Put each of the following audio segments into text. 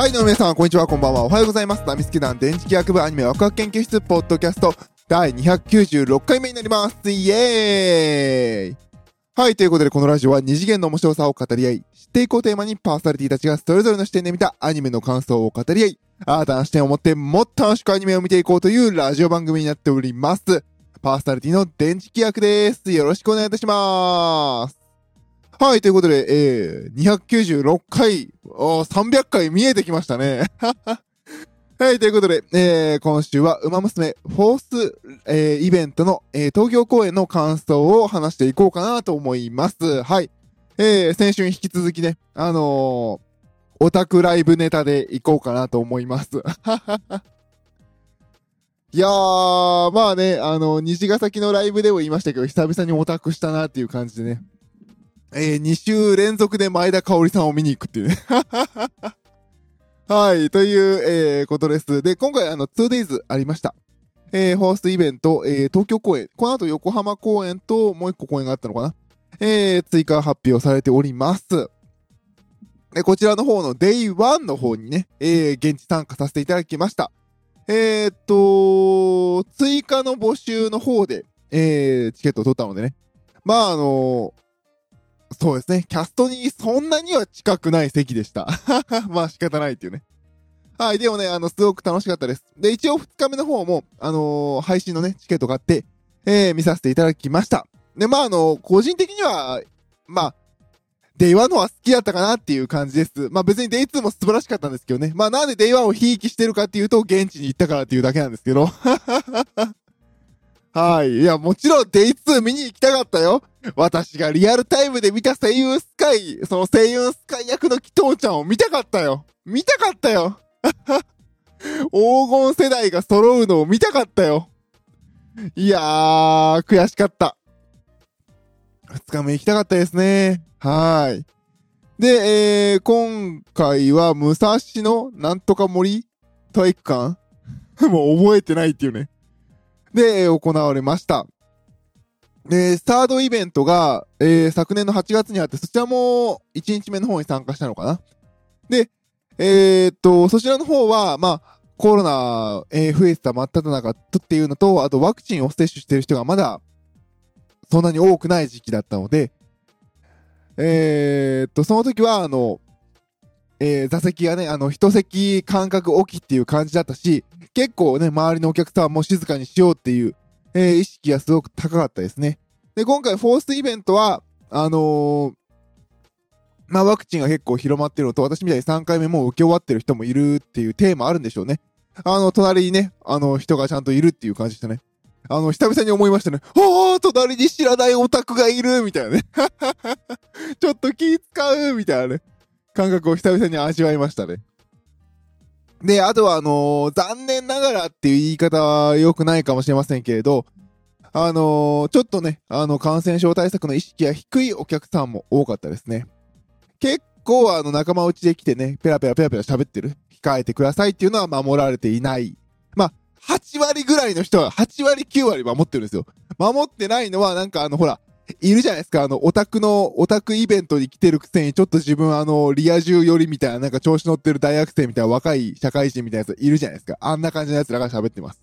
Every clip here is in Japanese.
はい、どうも皆さん、こんにちは、こんばんは。おはようございます。ナミスケ団電磁気学部アニメワクワク研究室ポッドキャスト第296回目になります。イエーイはい、ということでこのラジオは二次元の面白さを語り合い、知っていこうテーマにパーソナリティたちがそれぞれの視点で見たアニメの感想を語り合い、新たな視点を持ってもっと楽しくアニメを見ていこうというラジオ番組になっております。パーソナリティの電磁気学です。よろしくお願いいたします。はい、ということで、えー、296回、お300回見えてきましたね。はい、ということで、えー、今週は、ウマ娘、フォース、えー、イベントの、えー、東京公演の感想を話していこうかなと思います。はい。えー、先週に引き続きね、あのー、オタクライブネタでいこうかなと思います。いやー、まあね、あの、虹ヶ崎のライブでも言いましたけど、久々にオタクしたなっていう感じでね。えー、2週連続で前田香織さんを見に行くっていうね。はい、という、えー、ことです。で、今回あの、2days ありました。えー、フォーストイベント、えー、東京公演、この後横浜公演ともう一個公演があったのかなえー、追加発表されております。で、こちらの方の Day1 の方にね、えー、現地参加させていただきました。えー、っと、追加の募集の方で、えー、チケットを取ったのでね。まあ、あのそうですね。キャストにそんなには近くない席でした。まあ仕方ないっていうね。はい。でもね、あの、すごく楽しかったです。で、一応2日目の方も、あのー配信のね、チケット買って、えー、見させていただきました。で、まあ、あの個人的には、まあ、デイ1のは好きだったかなっていう感じです。まあ別にデイ2も素晴らしかったんですけどね。まあなんでデイ1をひいきしてるかっていうと、現地に行ったからっていうだけなんですけど。はい。いや、もちろんデイ2見に行きたかったよ。私がリアルタイムで見た声優スカイ、その声優スカイ役のキトーちゃんを見たかったよ。見たかったよ。黄金世代が揃うのを見たかったよ。いやー、悔しかった。二日目行きたかったですね。はい。で、えー、今回は武蔵野なんとか森体育館？もう覚えてないっていうね。で、行われました。で、サードイベントが、えー昨年の8月にあって、そちらも1日目の方に参加したのかな。で、えーっと、そちらの方は、まあ、コロナ、えー増えてた真っ只中っていうのと、あとワクチンを接種してる人がまだ、そんなに多くない時期だったので、えーっと、その時は、あの、えー座席がね、あの、一席間隔置きっていう感じだったし、結構ね、周りのお客さんも静かにしようっていう、えー意識がすごく高かったですね。で、今回、フォースイベントは、あのーまあ、ワクチンが結構広まってるのと、私みたいに3回目もう受け終わってる人もいるっていうテーマあるんでしょうね。あの、隣にね、あの、人がちゃんといるっていう感じでしたね。あの、久々に思いましたね。ああ、隣に知らないオタクがいるみたいなね。ちょっと気使うみたいなね。感覚を久々に味わいましたね。で、あとは、あのー残念ながらっていう言い方は良くないかもしれませんけれど、あのーちょっとね、あの、感染症対策の意識が低いお客さんも多かったですね。結構、あの、仲間内で来てね、ペラペラペラペラ喋ってる。控えてくださいっていうのは守られていない。まあ、8割ぐらいの人は、8割9割守ってるんですよ。守ってないのは、なんかあの、ほら、いるじゃないですか、あの、オタクの、オタクイベントに来てるくせに、ちょっと自分あの、リア充寄りみたいな、なんか調子乗ってる大学生みたいな若い社会人みたいなやついるじゃないですか。あんな感じの奴らが喋ってます。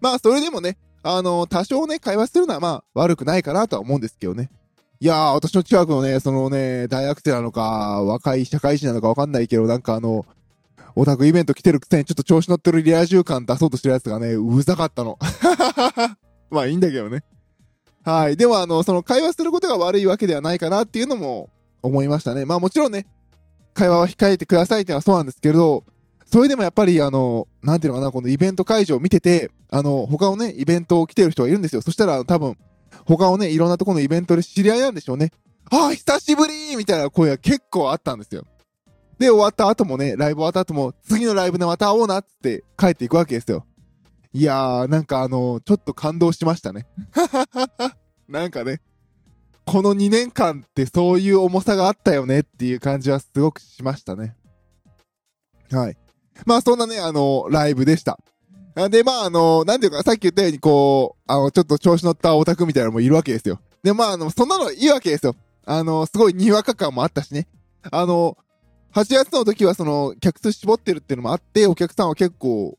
まあ、それでもね、あの、多少ね、会話するのはまあ、悪くないかなとは思うんですけどね。いやー、私の近くのね、そのね、大学生なのか、若い社会人なのかわかんないけど、なんかあの、オタクイベント来てるくせにちょっと調子乗ってるリア充感出そうとしてるやつがね、うざかったの。まあいいんだけどね。はい。でもあの、その会話することが悪いわけではないかなっていうのも思いましたね。まあもちろんね、会話は控えてくださいっていうのはそうなんですけれど、それでもやっぱりあの、なんていうのかな、このイベント会場を見てて、あの、他のね、イベントを来てる人がいるんですよ。そしたら多分、他のね、いろんなところのイベントで知り合いなんでしょうね。ああ、久しぶりみたいな声が結構あったんですよ。で、終わった後もね、ライブ終わった後も、次のライブでまた会おうなって帰っていくわけですよ。いやー、なんかあの、ちょっと感動しましたね。なんかね、この2年間ってそういう重さがあったよねっていう感じはすごくしましたね。はい。まあそんなね、あの、ライブでした。で、まああの、なんていうか、さっき言ったようにこう、あの、ちょっと調子乗ったオタクみたいなのもいるわけですよ。で、まああの、そんなのいいわけですよ。あの、すごいにわか感もあったしね。あの、8月の時はその、客数絞ってるっていうのもあって、お客さんは結構、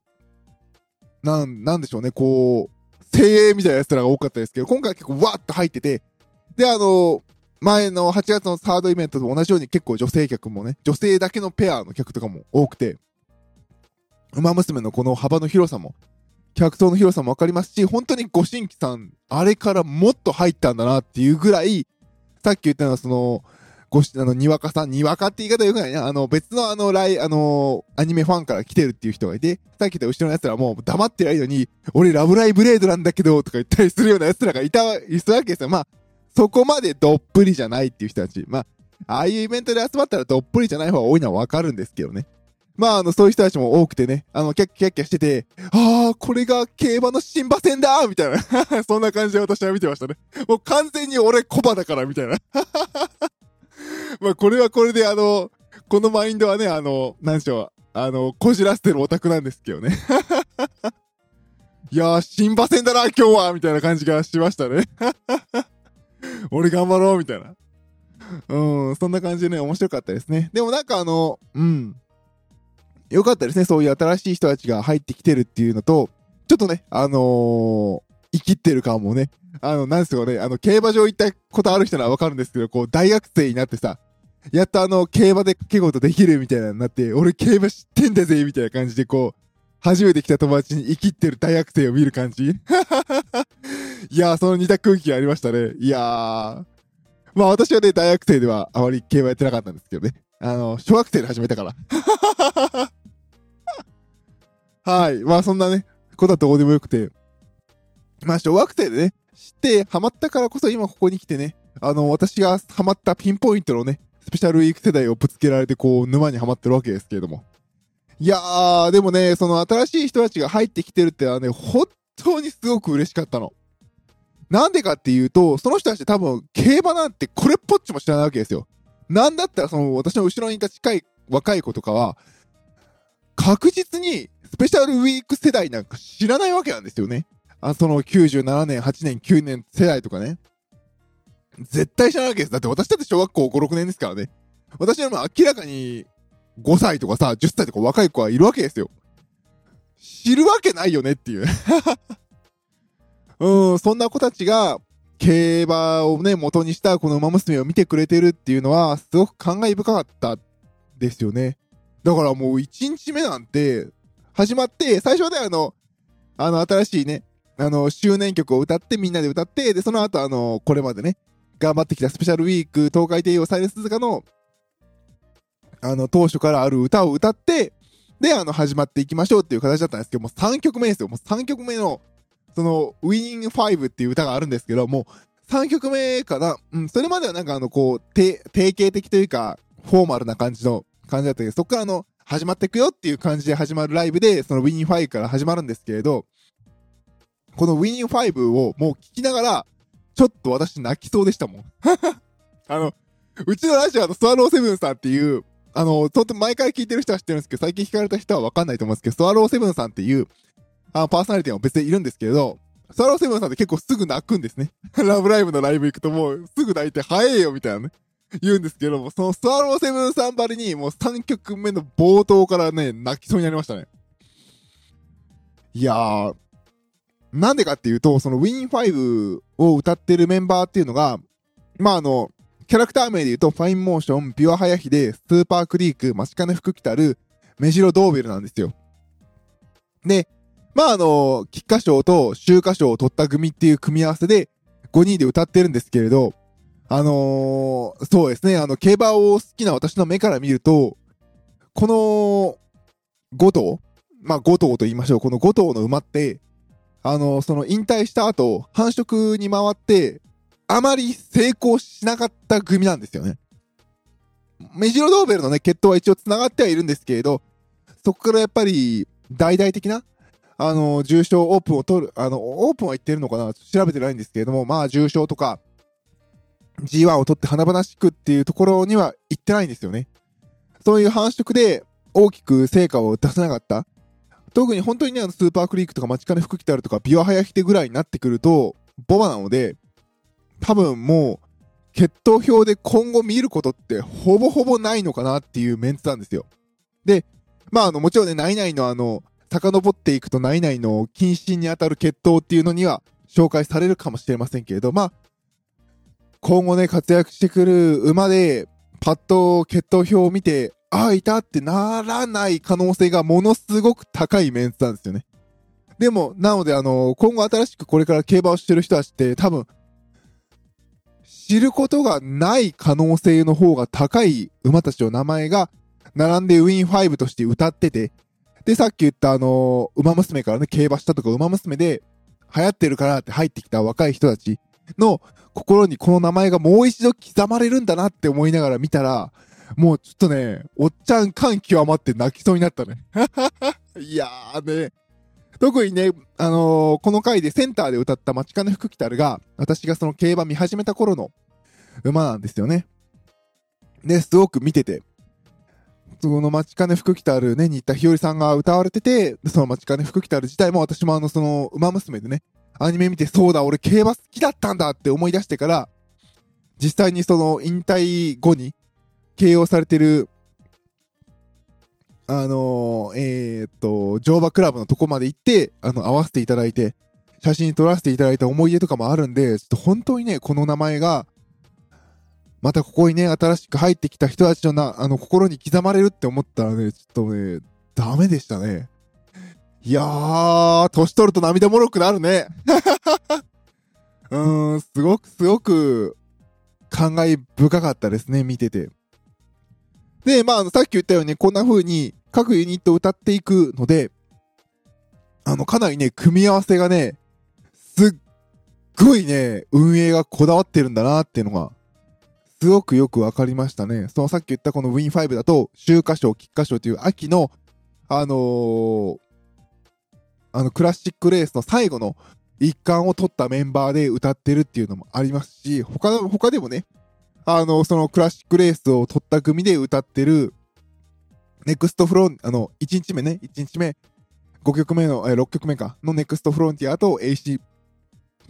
なん、なんでしょうね、こう、精鋭みたいな奴らが多かったですけど、今回は結構わーっと入ってて、で、あの、前の8月のサードイベントと同じように結構女性客もね、女性だけのペアの客とかも多くて、馬娘のこの幅の広さも、客層の広さもわかりますし、本当にご新規さん、あれからもっと入ったんだなっていうぐらい、さっき言ったのはその、ごし、あの、にわかさん、にわかって言い方よくないな。あの、別のあの、ライ、あの、アニメファンから来てるっていう人がいて、さっき言った後ろの奴らもう黙ってないのに、俺ラブライブレードなんだけど、とか言ったりするような奴らがいた、いたわけですよ。まあ、そこまでどっぷりじゃないっていう人たち。まあ、ああいうイベントで集まったらどっぷりじゃない方が多いのはわかるんですけどね。まあ、あの、そういう人たちも多くてね、あの、キャッキャッキャしてて、ああ、これが競馬の新馬戦だみたいな。そんな感じで私は見てましたね。もう完全に俺コバだから、みたいな。まあ、これはこれで、あの、このマインドはね、あの、なんでしょう、あの、こじらせてるオタクなんですけどね。いやー、新馬戦だな、今日はみたいな感じがしましたね。俺頑張ろうみたいな。うん、そんな感じでね、面白かったですね。でもなんかあの、うん。よかったですね、そういう新しい人たちが入ってきてるっていうのと、ちょっとね、あのー、生きってる感もね、あの、なんすかね、あの、競馬場行ったことある人ならわかるんですけど、こう、大学生になってさ、やっとあの、競馬で掛け事できるみたいなになって、俺競馬知ってんだぜみたいな感じでこう、初めて来た友達に生きってる大学生を見る感じ いやー、その似た空気がありましたね。いやー。まあ私はね、大学生ではあまり競馬やってなかったんですけどね。あの、小学生で始めたから。はい。まあそんなね、ことはどうでもよくて。まあ小学生でね、知ってハマったからこそ今ここに来てね、あの、私がハマったピンポイントのね、スペシャルウィーク世代をぶつけられてこう、沼にはまってるわけですけれども。いやー、でもね、その新しい人たちが入ってきてるってのはね、本当にすごく嬉しかったの。なんでかっていうと、その人たち多分、競馬なんてこれっぽっちも知らないわけですよ。なんだったらその、私の後ろにいた近い若い子とかは、確実にスペシャルウィーク世代なんか知らないわけなんですよね。あ、その97年、8年、9年世代とかね。絶対知らないわけです。だって私だって小学校5、6年ですからね。私よりも明らかに5歳とかさ、10歳とか若い子はいるわけですよ。知るわけないよねっていう。うん、そんな子たちが、競馬をね、元にしたこの馬娘を見てくれてるっていうのは、すごく感慨深かったですよね。だからもう1日目なんて、始まって、最初はね、あの、あの、新しいね、あの、周年曲を歌って、みんなで歌って、で、その後、あの、これまでね、頑張ってきたスペシャルウィーク、東海帝王サイレンスズカの、あの、当初からある歌を歌って、で、あの、始まっていきましょうっていう形だったんですけどもう、3曲目ですよ。もう3曲目の、その、ウィニング5っていう歌があるんですけど、もう、3曲目かな。うん、それまではなんかあの、こう、定、型的というか、フォーマルな感じの感じだったけど、そこからあの、始まっていくよっていう感じで始まるライブで、そのウィニング5から始まるんですけれど、このウィニング5をもう聞きながら、ちょっと私泣きそうでしたもん。あの、うちのラジオのスワローセブンさんっていう、あの、とっても前から聞いてる人は知ってるんですけど、最近聞かれた人はわかんないと思うんですけど、スワローセブンさんっていう、あの、パーソナリティも別にいるんですけれど、スワローセブンさんって結構すぐ泣くんですね。ラブライブのライブ行くともうすぐ泣いて、早えよみたいなね。言うんですけども、そのスワローセブンさんばりにもう3曲目の冒頭からね、泣きそうになりましたね。いやー、なんでかっていうと、そのウィン5を歌ってるメンバーっていうのが、まああの、キャラクター名で言うと、ファインモーション、ピュアハヤヒデ、スーパークリーク、マシカネ福来たる、メジロドーベルなんですよ。で、まああの、菊花賞と秋華賞を取った組っていう組み合わせで、5人で歌ってるんですけれど、あのーそうですね、あの、競馬を好きな私の目から見ると、この、5頭まあ5頭と言いましょう。この5頭の馬って、あの、その引退した後、繁殖に回って、あまり成功しなかった組なんですよね。メジロドーベルのね、血統は一応繋がってはいるんですけれど、そこからやっぱり、大々的な、あの、重賞オープンを取る、あの、オープンは言ってるのかな調べてないんですけれども、まあ、重賞とか、G1 を取って華々しくっていうところには行ってないんですよね。そういう繁殖で大きく成果を出せなかった。特に本当にね、スーパークリークとかマチカネ福来たるとかビワハヤヒテぐらいになってくると、ボバなので、多分もう、決闘表で今後見ることってほぼほぼないのかなっていうメンツなんですよ。で、まあ、あの、もちろんね、ナイナイのあの、遡っていくとナイナイの謹慎に当たる決闘っていうのには紹介されるかもしれませんけれど、まあ、今後ね、活躍してくる馬で、パッと決闘表を見て、ああ、いたってならない可能性がものすごく高いメンツなんですよね。でも、なので、あの、今後新しくこれから競馬をしてる人たちって多分、知ることがない可能性の方が高い馬たちの名前が並んでウィン5として歌ってて、で、さっき言ったあの、馬娘からね、競馬したとか馬娘で流行ってるからって入ってきた若い人たちの心にこの名前がもう一度刻まれるんだなって思いながら見たら、もうちょっとね、おっちゃん感極まって泣きそうになったね。いやーね。特にね、あのー、この回でセンターで歌った街金福来たるが、私がその競馬見始めた頃の馬なんですよね。で、すごく見てて、その街金福来たるね、に行った日和さんが歌われてて、その街金福来たる自体も私もあの、その、馬娘でね、アニメ見て、そうだ、俺競馬好きだったんだって思い出してから、実際にその引退後に、形容されてる、あのー、えー、っと、乗馬クラブのとこまで行って、あの、会わせていただいて、写真撮らせていただいた思い出とかもあるんで、ちょっと本当にね、この名前が、またここにね、新しく入ってきた人たちのな、あの、心に刻まれるって思ったらね、ちょっとね、ダメでしたね。いやー、年取ると涙もろくなるね。うーん、すごくすごく、感慨深かったですね、見てて。で、まあ、さっき言ったように、こんな風に各ユニットを歌っていくので、あの、かなりね、組み合わせがね、すっごいね、運営がこだわってるんだなっていうのが、すごくよくわかりましたね。そのさっき言ったこのウィン5だと、秋華賞、菊花賞という秋の、あのー、あの、クラシックレースの最後の一冠を取ったメンバーで歌ってるっていうのもありますし、他、他でもね、あの、そのクラシックレースを取った組で歌ってる、ネクストフロン、あの、1日目ね、1日目、5曲目の、え6曲目か、のネクストフロンティアと AC、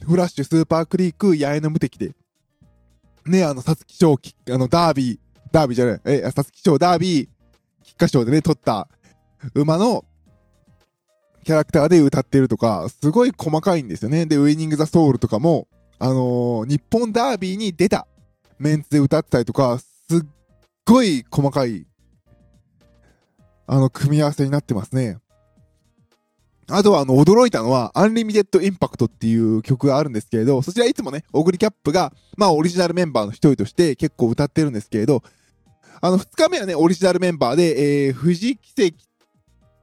フラッシュ、スーパークリーク、八重の無敵で、ね、あの、皐月賞、あの、ダービー、ダービーじゃない、え、皐月賞、ダービー、菊花賞でね、取った馬のキャラクターで歌ってるとか、すごい細かいんですよね。で、 Winning the Soul とかも、あのー、日本ダービーに出たメンツで歌ってたりとか、すっごい細かい、あの、組み合わせになってますね。あとは、あの、驚いたのは、 Unlimited Impact っていう曲があるんですけれど、そちらいつもね、オグリキャップが、まあ、オリジナルメンバーの一人として結構歌ってるんですけれど、あの、二日目はね、オリジナルメンバーで、えー、藤木奇跡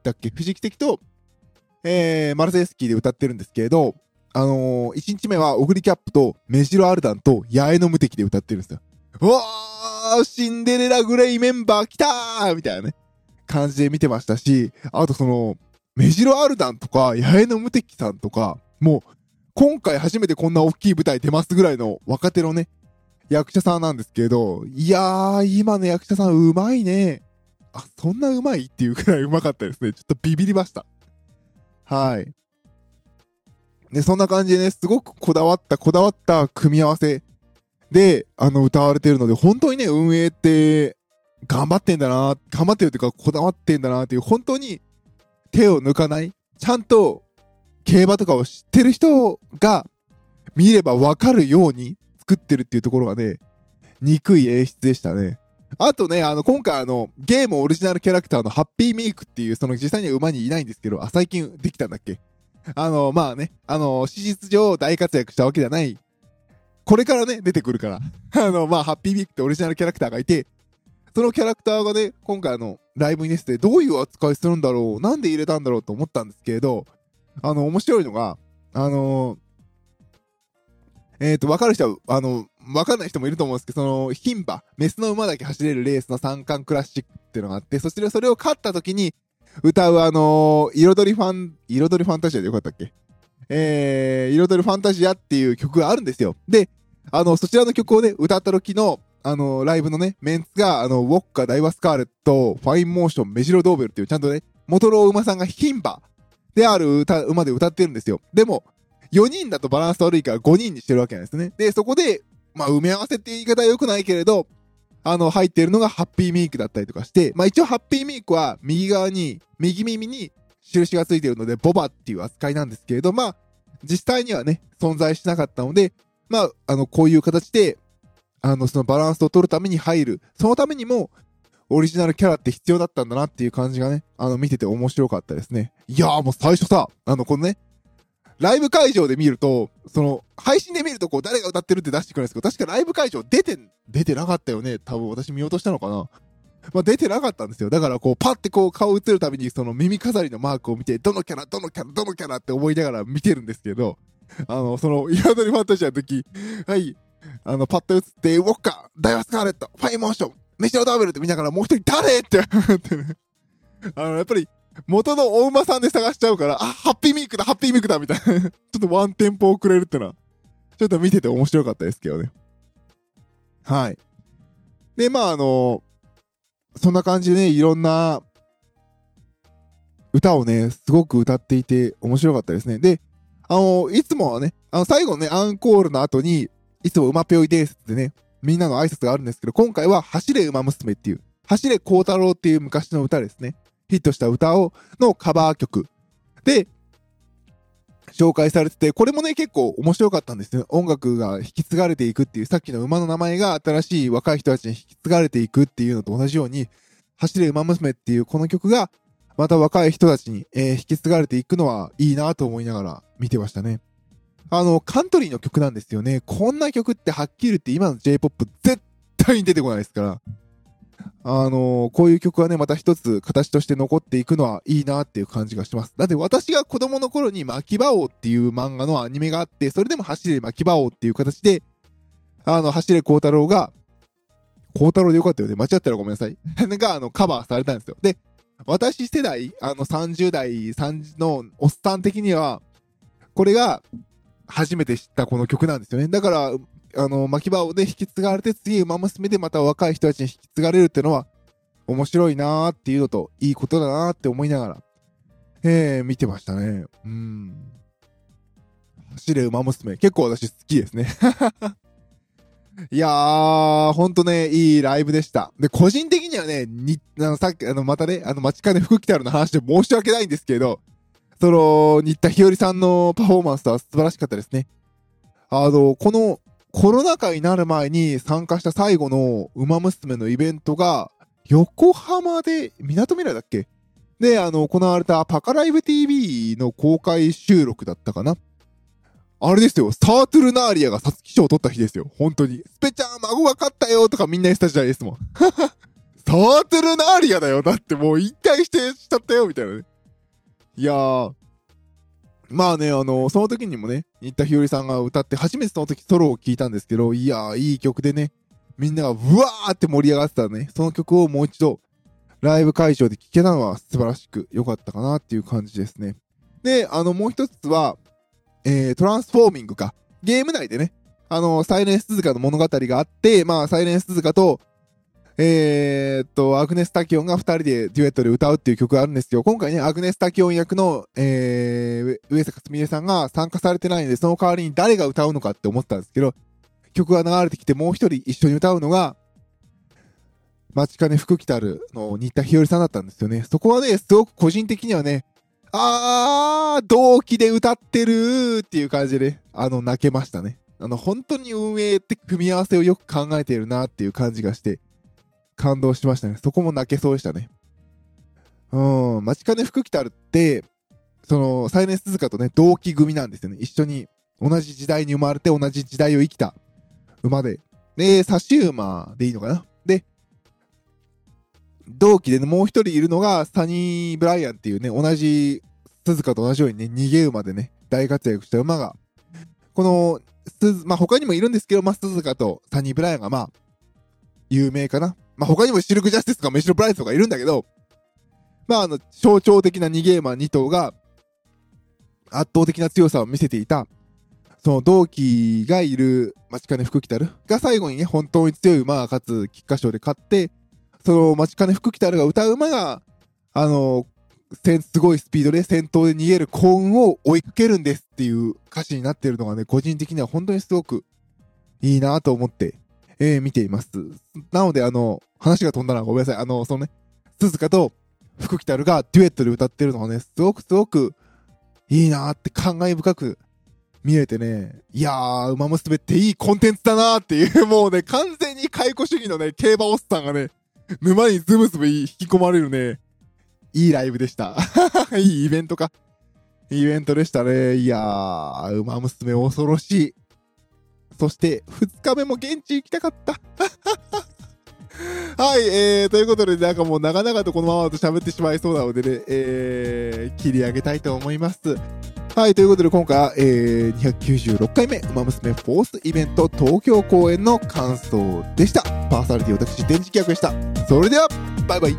だっけ？藤木奇跡と、えー、マルセイスキーで歌ってるんですけれど、あのー、1日目はオグリキャップとメジロアルダンと八重の無敵で歌ってるんですよ。うわーシンデレラグレイメンバー来たーみたいなね、感じで見てましたし、あとその、メジロアルダンとか、八重の無敵さんとか、もう、今回初めてこんな大きい舞台出ますぐらいの若手のね、役者さんなんですけど、いやー、今の役者さんうまいね。あ、そんなうまいっていうくらいうまかったですね。ちょっとビビりました。はい。で、そんな感じでね、すごくこだわった、こだわった組み合わせで、あの、歌われてるので、本当にね、運営って、頑張ってんだな、頑張ってるっていうか、こだわってんだなっていう、本当に手を抜かない、ちゃんと競馬とかを知ってる人が見ればわかるように作ってるっていうところがね、憎い演出でしたね。あとね、あの、今回あの、ゲームオリジナルキャラクターのハッピーミークっていう、その実際には馬にいないんですけど、あ、最近できたんだっけ？あの、まあね、あの、史実上大活躍したわけじゃない。これからね、出てくるから。あの、まあ、ハッピーミークってオリジナルキャラクターがいて、そのキャラクターがね、今回の、ライブにですね、どういう扱いするんだろう、なんで入れたんだろうと思ったんですけれど、あの、面白いのが、あのえっ、ー、と、わかる人は、あの、わかんない人もいると思うんですけど、その、牝馬、メスの馬だけ走れるレースの三冠クラシックっていうのがあって、そしてそれを勝った時に、歌うあのー、彩りファン、彩りファンタジアでよかったっけ？えー、彩りファンタジアっていう曲があるんですよ。で、あの、そちらの曲をね、歌った時の、あの、ライブのね、メンツが、あの、ウォッカ、ダイワスカーレット、ファインモーション、メジロドーベルっていう、ちゃんとね、元の馬さんが牝馬である歌、馬で歌ってるんですよ。でも、4人だとバランス悪いから5人にしてるわけなんですね。で、そこで、まあ、埋め合わせって言い方は良くないけれど、あの、入っているのがハッピーミークだったりとかして、まあ一応ハッピーミークは右側に、右耳に印がついているので、ボバっていう扱いなんですけれど、まあ、実際にはね、存在しなかったので、まあ、あの、こういう形で、あの、そのバランスを取るために入る。そのためにも、オリジナルキャラって必要だったんだなっていう感じがね、あの、見てて面白かったですね。いやーもう最初さ、あの、このね、ライブ会場で見ると、その、配信で見るとこう、誰が歌ってるって出してくれるんですけど、確かライブ会場出て、出てなかったよね。多分私見落としたのかな。まあ、出てなかったんですよ。だからこう、パッてこう、顔映るたびに、その耳飾りのマークを見て、どのキャラ、どのキャラ、どのキャラって思いながら見てるんですけど、あの、その、彩りファンタジアの時、はい、あの、パッと映って、ウォッカ、ダイワスカーレット、ファイモーション、メシロダブルって見ながら、もう一人誰って。あの、やっぱり、元のお馬さんで探しちゃうから、あ、ハッピーミークだ、ハッピーミークだみたいな ちょっとワンテンポ遅れるってのは、ちょっと見てて面白かったですけどね。はい。で、まあ、あの、そんな感じでね、いろんな歌をね、すごく歌っていて面白かったですね。で、あの、いつもはね、あの、最後のね、アンコールの後に、いつも馬ぴょいですってね、みんなの挨拶があるんですけど、今回は走れ馬娘っていう、走れ孝太郎っていう昔の歌ですね。ヒットした歌を、のカバー曲で、紹介されてて、これもね、結構面白かったんですよ。音楽が引き継がれていくっていう、さっきの馬の名前が新しい若い人たちに引き継がれていくっていうのと同じように、走れ馬娘っていうこの曲が、また若い人たちに、えー、引き継がれていくのはいいなと思いながら見てましたね。あの、カントリーの曲なんですよね。こんな曲ってはっきり言って今の J-POP 絶対に出てこないですから。あのー、こういう曲はね、また一つ形として残っていくのはいいなっていう感じがします。だって私が子供の頃に巻き場王っていう漫画のアニメがあって、それでも走れ巻き場王っていう形で、あの、走れ孝太郎が、孝太郎でよかったよね。間違ったらごめんなさい。が、あの、カバーされたんですよ。で、私世代、あの、30代、3のおっさん的には、これが、初めて知ったこの曲なんですよね。だから、あの、巻き場で引き継がれて、次、馬娘でまた若い人たちに引き継がれるっていうのは、面白いなーっていうのと、いいことだなーって思いながら、えー、見てましたね。うん。走れ馬娘。結構私好きですね。いやー、ほんとね、いいライブでした。で、個人的にはね、に、あの、さっき、あの、またね、あの、街金福来たるの話で申し訳ないんですけど、その、新田日和さんのパフォーマンスは素晴らしかったですね。あの、この、コロナ禍になる前に参加した最後の馬娘のイベントが、横浜で、港未来だっけ？で、あの、行われたパカライブ TV の公開収録だったかな？あれですよ、サートゥルナーリアが皐月賞を取った日ですよ。本当に。スペちゃん、孫が勝ったよとかみんな言ってた時代ですもん。サートゥルナーリアだよ。だってもう引退してしちゃったよ、みたいなね。いやー、まあね、あの、その時にもね、新田ひよりさんが歌って、初めてその時ソロを聴いたんですけど、いやー、いい曲でね、みんながうわーって盛り上がってたね、その曲をもう一度、ライブ会場で聴けたのは素晴らしく良かったかなっていう感じですね。で、あの、もう一つは、えー、トランスフォーミングか。ゲーム内でね、あの、サイレンスズカの物語があって、まあ、サイレンスズカと、えー、っと、アグネス・タキオンが二人でデュエットで歌うっていう曲があるんですよ。今回ね、アグネス・タキオン役の、えー、上坂すみれさんが参加されてないんで、その代わりに誰が歌うのかって思ったんですけど、曲が流れてきてもう一人一緒に歌うのが、マチカネ福来たるの新田ひよりさんだったんですよね。そこはね、すごく個人的にはね、あー、同期で歌ってるっていう感じで、あの、泣けましたね。あの、本当に運営って組み合わせをよく考えているなっていう感じがして、感動しましたね。そこも泣けそうでしたね。うん、町金福来たるって、その、サイレンスズカとね、同期組なんですよね。一緒に、同じ時代に生まれて同じ時代を生きた馬で。で、サシ馬でいいのかな？で、同期で、ね、もう一人いるのが、サニー・ブライアンっていうね、同じ、鈴鹿と同じようにね、逃げ馬でね、大活躍した馬が、この、まあ、他にもいるんですけど、まあ、鈴鹿とサニー・ブライアンが、まあ、有名かな。まあ、他にもシルクジャスティスとかメシロプライスとかいるんだけど、まあ、あの、象徴的な逃げ馬2頭が、圧倒的な強さを見せていた、その同期がいる町金福来たるが最後にね、本当に強い馬が勝つ菊花賞で勝って、その町金福来たるが歌う馬が、あの、すごいスピードで先頭で逃げる幸運を追いかけるんですっていう歌詞になってるのがね、個人的には本当にすごくいいなと思って、えー見ています。なので、あの、話が飛んだのはごめんなさい。あの、そのね、鈴鹿と福来たるがデュエットで歌ってるのがね、すごくすごくいいなって感慨深く見えてね、いやー、馬娘っていいコンテンツだなーっていう、もうね、完全に解雇主義のね、競馬おっさんがね、沼にズブズブ引き込まれるね、いいライブでした。いいイベントか。イベントでしたね。いやー、馬娘恐ろしい。そして、二日目も現地行きたかった。はい、えー、ということで、なんかもう長々とこのままだと喋ってしまいそうなのでね、えー、切り上げたいと思います。はい、ということで今回は、えー、296回目、馬娘フォースイベント東京公演の感想でした。パーソナリティ私、電磁気役でした。それでは、バイバイ。